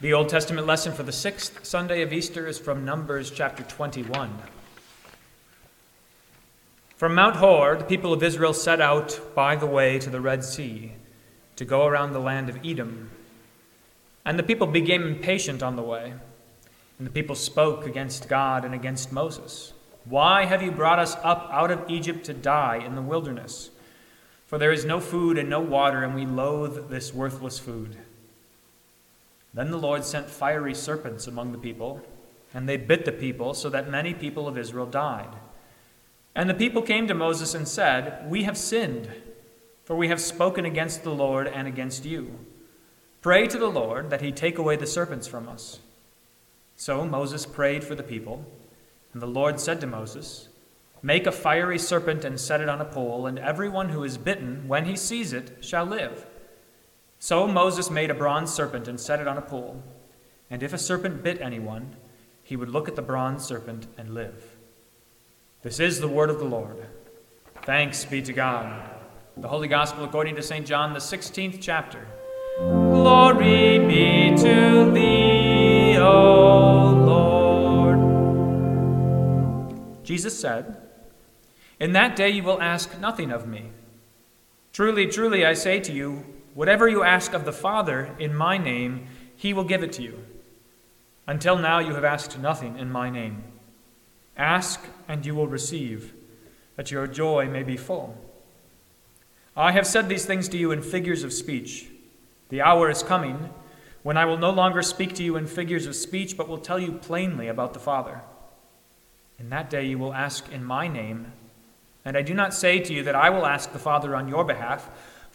The Old Testament lesson for the sixth Sunday of Easter is from Numbers chapter 21. From Mount Hor, the people of Israel set out by the way to the Red Sea to go around the land of Edom. And the people became impatient on the way, and the people spoke against God and against Moses. Why have you brought us up out of Egypt to die in the wilderness? For there is no food and no water, and we loathe this worthless food. Then the Lord sent fiery serpents among the people, and they bit the people, so that many people of Israel died. And the people came to Moses and said, We have sinned, for we have spoken against the Lord and against you. Pray to the Lord that he take away the serpents from us. So Moses prayed for the people, and the Lord said to Moses, Make a fiery serpent and set it on a pole, and everyone who is bitten, when he sees it, shall live. So Moses made a bronze serpent and set it on a pole. And if a serpent bit anyone, he would look at the bronze serpent and live. This is the word of the Lord. Thanks be to God. The Holy Gospel according to St. John, the 16th chapter. Glory be to thee, O Lord. Jesus said, In that day you will ask nothing of me. Truly, truly, I say to you, Whatever you ask of the Father in my name, he will give it to you. Until now you have asked nothing in my name. Ask, and you will receive, that your joy may be full. I have said these things to you in figures of speech. The hour is coming when I will no longer speak to you in figures of speech, but will tell you plainly about the Father. In that day you will ask in my name, and I do not say to you that I will ask the Father on your behalf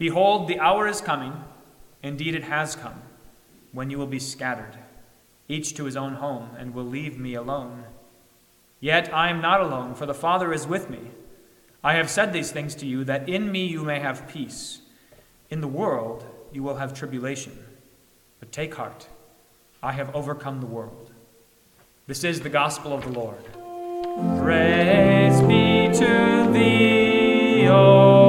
Behold, the hour is coming, indeed it has come, when you will be scattered, each to his own home, and will leave me alone. Yet I am not alone, for the Father is with me. I have said these things to you, that in me you may have peace. In the world you will have tribulation. But take heart, I have overcome the world. This is the gospel of the Lord. Praise be to thee, O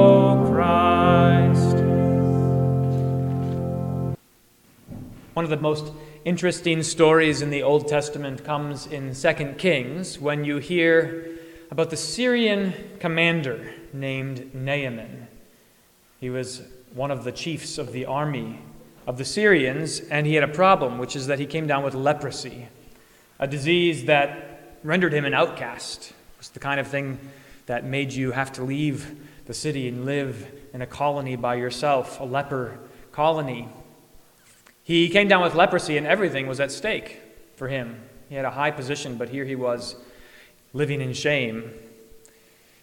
One of the most interesting stories in the Old Testament comes in 2 Kings when you hear about the Syrian commander named Naaman. He was one of the chiefs of the army of the Syrians, and he had a problem, which is that he came down with leprosy, a disease that rendered him an outcast. It was the kind of thing that made you have to leave the city and live in a colony by yourself, a leper colony. He came down with leprosy, and everything was at stake for him. He had a high position, but here he was living in shame.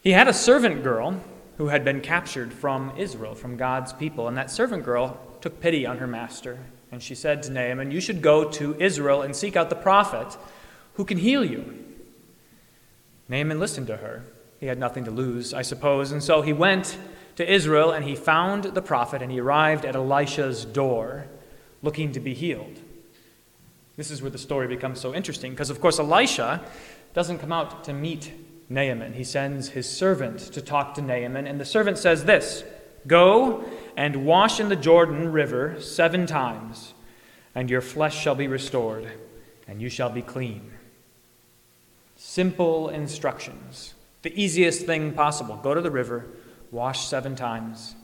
He had a servant girl who had been captured from Israel, from God's people, and that servant girl took pity on her master. And she said to Naaman, You should go to Israel and seek out the prophet who can heal you. Naaman listened to her. He had nothing to lose, I suppose, and so he went to Israel and he found the prophet and he arrived at Elisha's door looking to be healed. This is where the story becomes so interesting because, of course, Elisha doesn't come out to meet Naaman. He sends his servant to talk to Naaman, and the servant says this Go and wash in the Jordan River seven times, and your flesh shall be restored, and you shall be clean. Simple instructions. The easiest thing possible. Go to the river, wash seven times,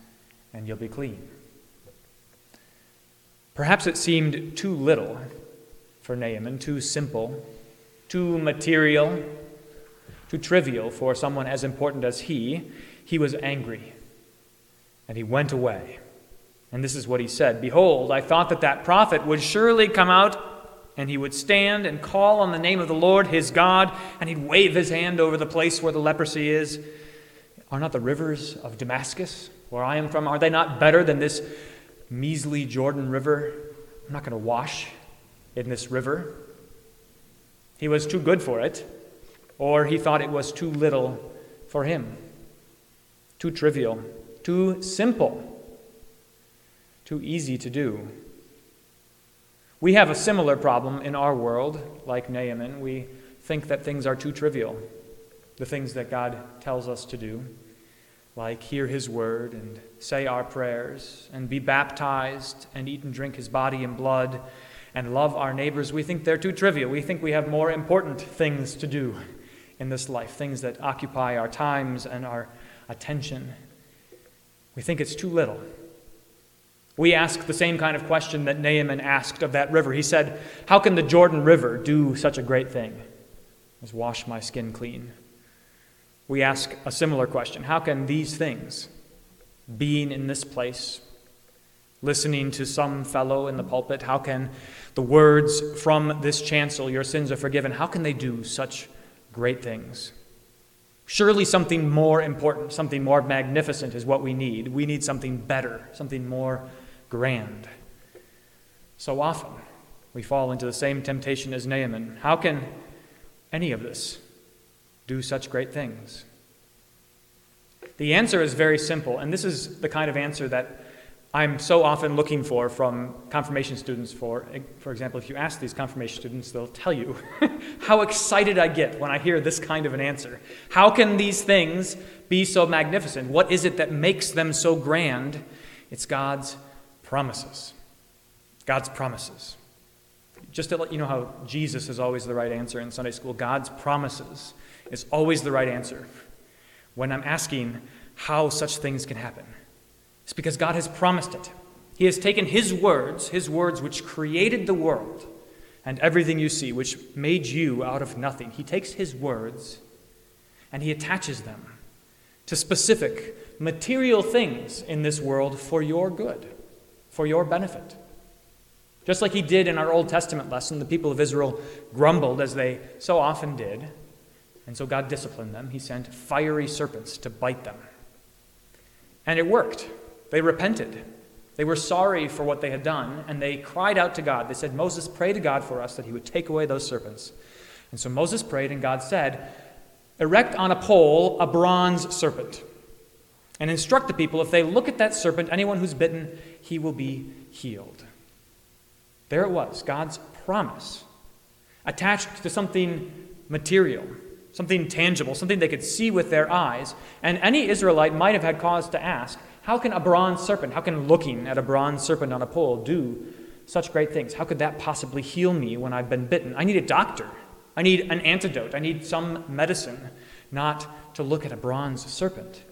and you'll be clean. Perhaps it seemed too little for Naaman, too simple, too material, too trivial for someone as important as he. He was angry, and he went away. And this is what he said Behold, I thought that that prophet would surely come out and he would stand and call on the name of the Lord his God, and he'd wave his hand over the place where the leprosy is. Are not the rivers of Damascus, where I am from, are they not better than this measly Jordan River I'm not going to wash in this river. He was too good for it, or he thought it was too little for him, too trivial, too simple, too easy to do. We have a similar problem in our world, like Naaman. We think that things are too trivial, the things that God tells us to do, like hear his word and say our prayers and be baptized and eat and drink his body and blood and love our neighbors. We think they're too trivial. We think we have more important things to do in this life, things that occupy our times and our attention. We think it's too little. We ask the same kind of question that Naaman asked of that river. He said, How can the Jordan River do such a great thing as wash my skin clean? We ask a similar question How can these things, being in this place, listening to some fellow in the pulpit, how can the words from this chancel, your sins are forgiven, how can they do such great things? Surely something more important, something more magnificent is what we need. We need something better, something more grand. So often, we fall into the same temptation as Naaman. How can any of this do such great things? The answer is very simple, and this is the kind of answer that I'm so often looking for from confirmation students. For, for example, if you ask these confirmation students, they'll tell you how excited I get when I hear this kind of an answer. How can these things be so magnificent? What is it that makes them so grand? It's God's promises. God's promises. Just to let you know how Jesus is always the right answer in Sunday school, God's promises is always the right answer when I'm asking how such things can happen. It's because God has promised it. He has taken His words, His words which created the world and everything you see, which made you out of nothing. He takes His words and He attaches them to specific material things in this world for your good for your benefit. Just like he did in our Old Testament lesson, the people of Israel grumbled as they so often did, and so God disciplined them. He sent fiery serpents to bite them. And it worked. They repented. They were sorry for what they had done, and they cried out to God. They said, Moses, pray to God for us that he would take away those serpents. And so Moses prayed, and God said, Erect on a pole a bronze serpent and instruct the people if they look at that serpent, anyone who's bitten, he will be healed. There it was, God's promise, attached to something material, something tangible, something they could see with their eyes. And any Israelite might have had cause to ask, how can a bronze serpent, how can looking at a bronze serpent on a pole do such great things? How could that possibly heal me when I've been bitten? I need a doctor. I need an antidote. I need some medicine, not to look at a bronze serpent.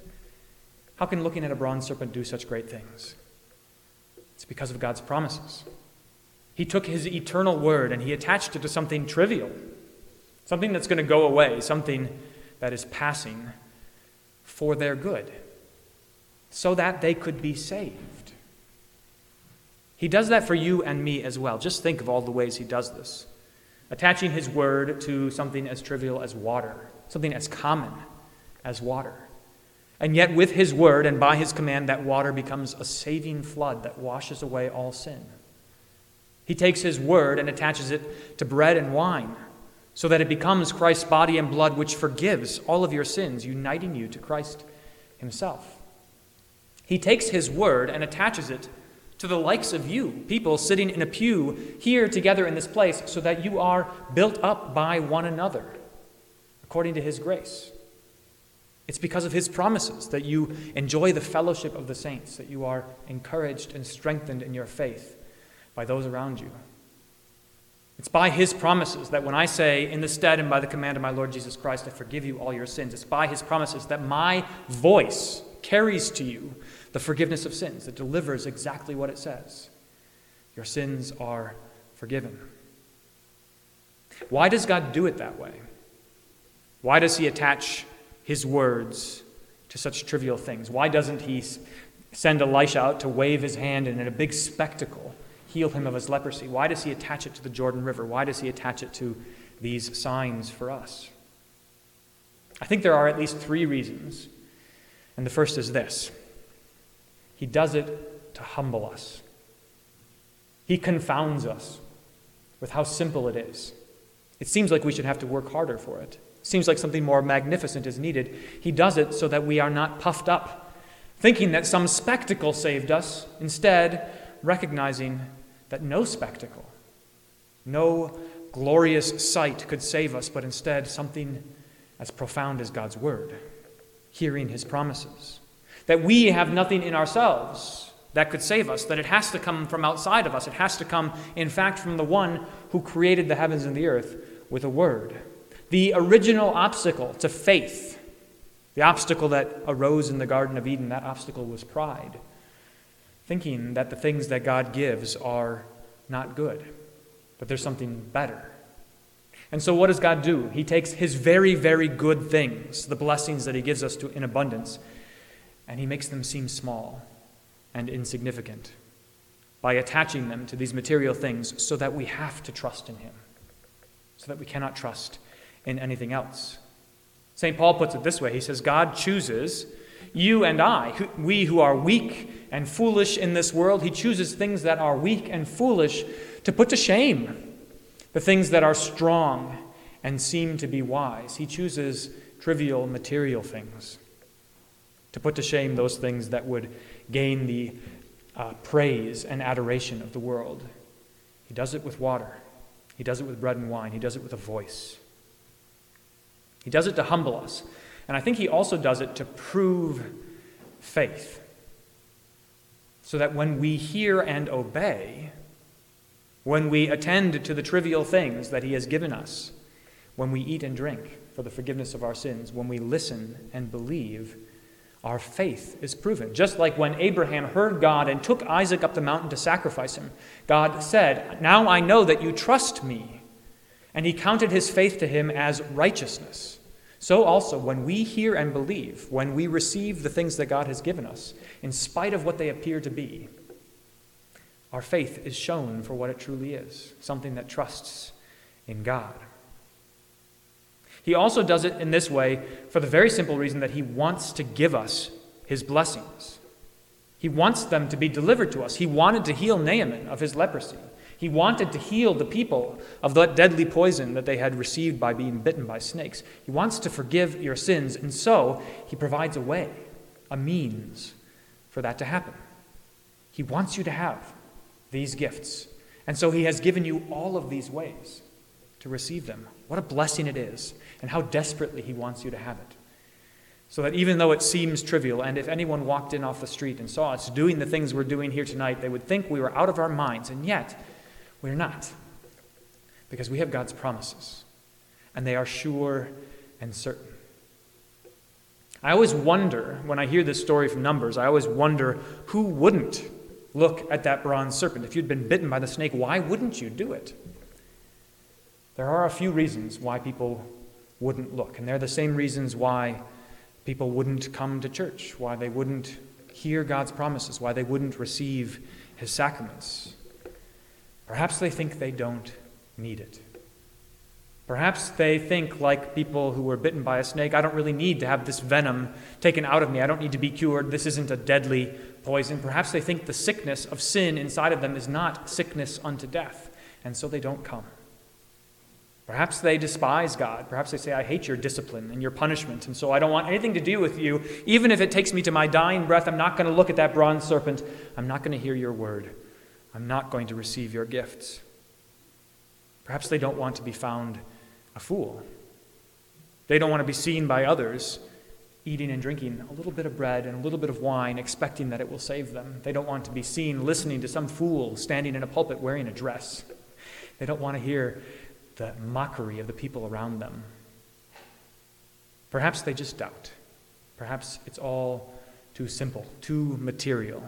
How can looking at a bronze serpent do such great things? It's because of God's promises. He took his eternal word and he attached it to something trivial, something that's going to go away, something that is passing for their good, so that they could be saved. He does that for you and me as well. Just think of all the ways he does this. Attaching his word to something as trivial as water, something as common as water. And yet, with his word and by his command, that water becomes a saving flood that washes away all sin. He takes his word and attaches it to bread and wine so that it becomes Christ's body and blood, which forgives all of your sins, uniting you to Christ himself. He takes his word and attaches it to the likes of you, people sitting in a pew here together in this place, so that you are built up by one another according to his grace. It's because of his promises that you enjoy the fellowship of the saints, that you are encouraged and strengthened in your faith by those around you. It's by his promises that when I say, in the stead and by the command of my Lord Jesus Christ, I forgive you all your sins, it's by his promises that my voice carries to you the forgiveness of sins, that delivers exactly what it says. Your sins are forgiven. Why does God do it that way? Why does he attach his words to such trivial things? Why doesn't he send Elisha out to wave his hand and in a big spectacle heal him of his leprosy? Why does he attach it to the Jordan River? Why does he attach it to these signs for us? I think there are at least three reasons. And the first is this He does it to humble us. He He confounds us with how simple it is. It seems like we should have to work harder for it. it. Seems like something more magnificent is needed. He does it so that we are not puffed up, thinking that some spectacle saved us, instead, recognizing that no spectacle, no glorious sight could save us, but instead something as profound as God's Word, hearing His promises. That we have nothing in ourselves that could save us, that it has to come from outside of us. It has to come, in fact, from the one who created the heavens and the earth with a word. The original obstacle to faith, the obstacle that arose in the Garden of Eden, that obstacle was pride. Thinking that the things that God gives are not good, but there's something better. And so, what does God do? He takes His very, very good things, the blessings that He gives us to, in abundance, and He makes them seem small and insignificant by attaching them to these material things so that we have to trust in Him, so that we cannot trust in anything else. St. Paul puts it this way He says, God chooses you and I, we who are weak and foolish in this world, He chooses things that are weak and foolish to put to shame the things that are strong and seem to be wise. He chooses trivial material things to put to shame those things that would gain the uh, praise and adoration of the world. He does it with water, He does it with bread and wine, He does it with a voice. He does it to humble us. And I think He also does it to prove faith. So that when we hear and obey, when we attend to the trivial things that He has given us, when we eat and drink for the forgiveness of our sins, when we listen and believe, our faith is proven. Just like when Abraham heard God and took Isaac up the mountain to sacrifice him, God said, Now I know that you trust me. And he counted his faith to him as righteousness. So also, when we hear and believe, when we receive the things that God has given us, in spite of what they appear to be, our faith is shown for what it truly is something that trusts in God. He also does it in this way for the very simple reason that he wants to give us his blessings. He wants them to be delivered to us. He wanted to heal Naaman of his leprosy. He wanted to heal the people of that deadly poison that they had received by being bitten by snakes. He wants to forgive your sins, and so he provides a way, a means for that to happen. He wants you to have these gifts. And so he has given you all of these ways to receive them. What a blessing it is and how desperately He wants you to have it. So that even though it seems trivial, and if anyone walked in off the street and saw us doing the things we're doing here tonight, they would think we were out of our minds, and yet we're not. Because we have God's promises, and they are sure and certain. I always wonder, when I hear this story from Numbers, I always wonder who wouldn't look at that bronze serpent. If you'd been bitten by the snake, why wouldn't you do it? There are a few reasons why people wouldn't look. And they're the same reasons why people wouldn't come to church, why they wouldn't hear God's promises, why they wouldn't receive his sacraments. Perhaps they think they don't need it. Perhaps they think, like people who were bitten by a snake, I don't really need to have this venom taken out of me. I don't need to be cured. This isn't a deadly poison. Perhaps they think the sickness of sin inside of them is not sickness unto death, and so they don't come. Perhaps they despise God. Perhaps they say, I hate your discipline and your punishment, and so I don't want anything to do with you. Even if it takes me to my dying breath, I'm not going to look at that bronze serpent. I'm not going to hear your word. I'm not going to receive your gifts. Perhaps they don't want to be found a fool. They don't want to be seen by others eating and drinking a little bit of bread and a little bit of wine, expecting that it will save them. They don't want to be seen listening to some fool standing in a pulpit wearing a dress. They don't want to hear the mockery of the people around them. Perhaps they just doubt. Perhaps it's all too simple, too material.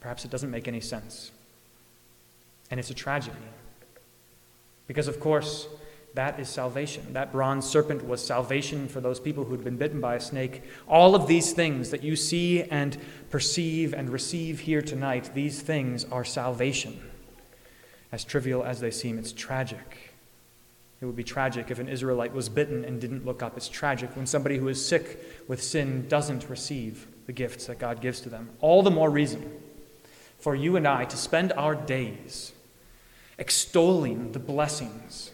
Perhaps it doesn't make any sense. And it's a tragedy. Because, of course, that is salvation. That bronze serpent was salvation for those people who had been bitten by a snake. All of these things that you see and perceive and receive here tonight, these things are salvation. As trivial as they seem, it's tragic. It would be tragic if an Israelite was bitten and didn't look up. It's tragic when somebody who is sick with sin doesn't receive the gifts that God gives to them. All the more reason for you and I to spend our days extolling the blessings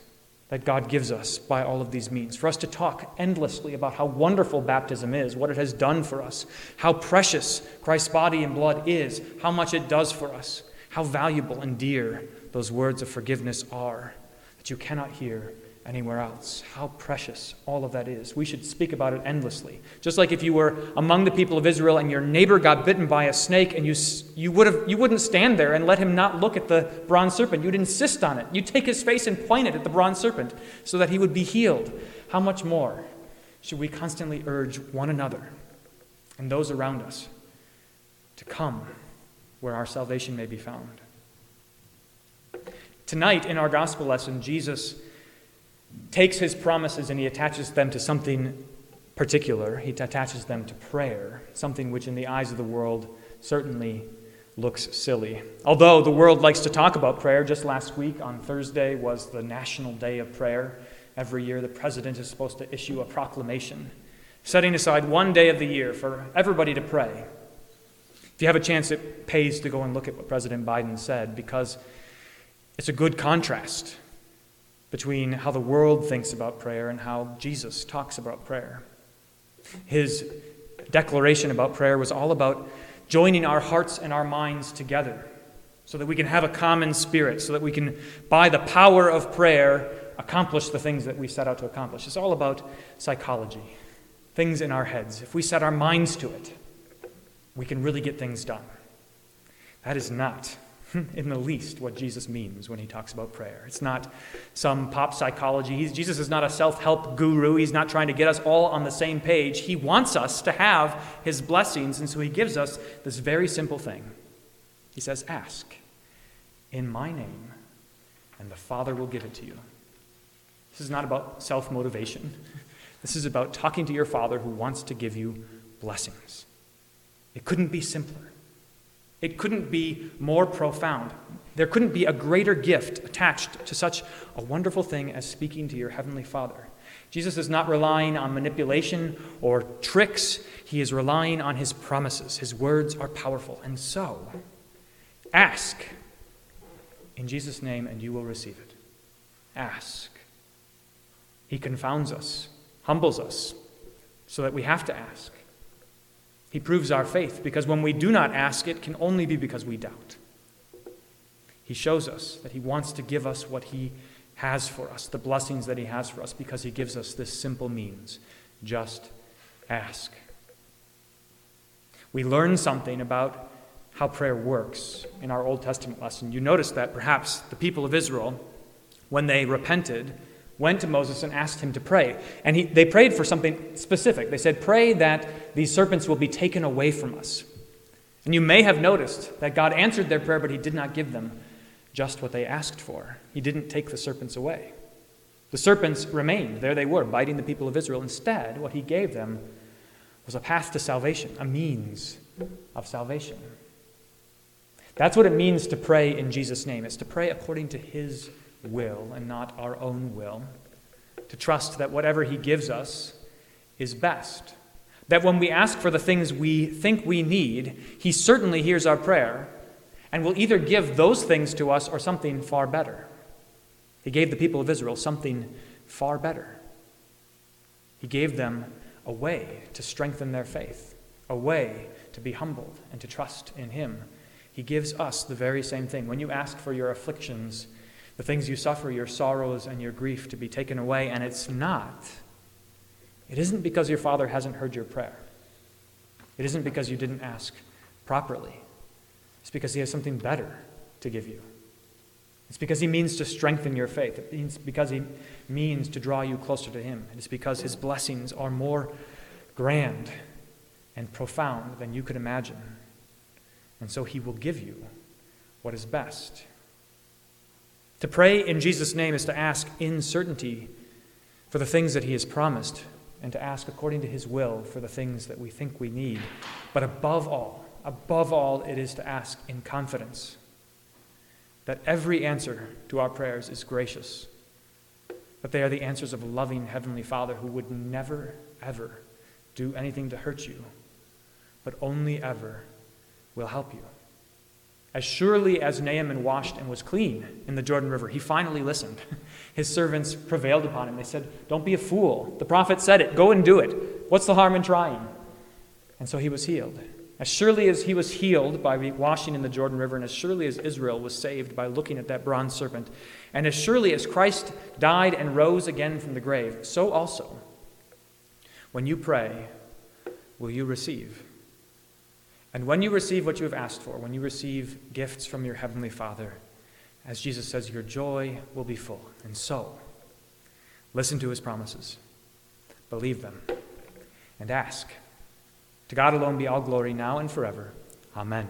that God gives us by all of these means, for us to talk endlessly about how wonderful baptism is, what it has done for us, how precious Christ's body and blood is, how much it does for us, how valuable and dear those words of forgiveness are that you cannot hear anywhere else. How precious all of that is. We should speak about it endlessly. Just like if you were among the people of Israel and your neighbor got bitten by a snake and you, you, would have, you wouldn't stand there and let him not look at the bronze serpent. You'd insist on it. You'd take his face and point it at the bronze serpent so that he would be healed. How much more should we constantly urge one another and those around us to come where our salvation may be found? Tonight, in our gospel lesson, Jesus takes his promises and he attaches them to something particular. He attaches them to prayer, something which, in the eyes of the world, certainly looks silly. Although the world likes to talk about prayer, just last week on Thursday was the National Day of Prayer. Every year, the president is supposed to issue a proclamation setting aside one day of the year for everybody to pray. If you have a chance, it pays to go and look at what President Biden said because it's a good contrast between how the world thinks about prayer and how Jesus talks about prayer. His declaration about prayer was all about joining our hearts and our minds together so that we can have a common spirit, so that we can, by the power of prayer, accomplish the things that we set out to accomplish. It's all about psychology, things in our heads. If we set our minds to it, we can really get things done. That is not in the least what Jesus means when he talks about prayer. It's not some pop psychology. He's, Jesus is not a self help guru. He's not trying to get us all on the same page. He wants us to have his blessings, and so he gives us this very simple thing. He says, Ask in my name, and the Father will give it to you. This is not about self motivation. This is about talking to your Father who wants to give you blessings. It couldn't be simpler. It couldn't be more profound. There couldn't be a greater gift attached to such a wonderful thing as speaking to your Heavenly Father. Jesus is not relying on manipulation or tricks, he is relying on his promises. His words are powerful. And so, ask in Jesus' name and you will receive it. Ask. He confounds us, humbles us, so that we have to ask. He proves our faith because when we do not ask, it can only be because we doubt. He shows us that He wants to give us what He has for us, the blessings that He has for us, because He gives us this simple means just ask. We learn something about how prayer works in our Old Testament lesson. You notice that perhaps the people of Israel, when they repented, went to Moses and asked him to pray. And he, they prayed for something specific. They said, Pray that these serpents will be taken away from us. And you may have noticed that God answered their prayer, but he did not give them just what they asked for. He didn't take the serpents away. The serpents remained. There they were, biting the people of Israel. Instead, what he gave them was a path to salvation, a means of salvation. That's what it means to pray in Jesus' name. It's to pray according to his will and not our own will, to trust that whatever He gives us is best. That when we ask for the things we think we need, He certainly hears our prayer and will either give those things to us or something far better. He gave the people of Israel something far better. He gave them a way to strengthen their faith, a way to be humbled and to trust in Him. He gives us the very same thing. When you ask for your afflictions, the things you suffer, your sorrows and your grief to be taken away, and it's not. It isn't because your Father hasn't heard your prayer. It isn't because you didn't ask properly. It's because He has something better to give you. It's because He means to strengthen your faith. It's because He means to draw you closer to Him. It's because His blessings are more grand and profound than you could imagine. And so He will give you what is best. To pray in Jesus' name is to ask in certainty for the things that He has promised and to ask according to His will for the things that we think we need. But above all, above all, it is to ask in confidence that every answer to our prayers is gracious, that they are the answers of a loving Heavenly Father who would never, ever do anything to hurt you, but only ever will help you. As surely as Naaman washed and was clean in the Jordan River, he finally listened. His servants prevailed upon him. They said, Don't be a fool. The prophet said it. Go and do it. What's the harm in trying? And so he was healed. As surely as he was healed by washing in the Jordan River, and as surely as Israel was saved by looking at that bronze serpent, and as surely as Christ died and rose again from the grave, so also, when you pray, will you receive. And when you receive what you have asked for, when you receive gifts from your Heavenly Father, as Jesus says, your joy will be full. And so, listen to his promises, believe them, and ask. To God alone be all glory now and forever. Amen.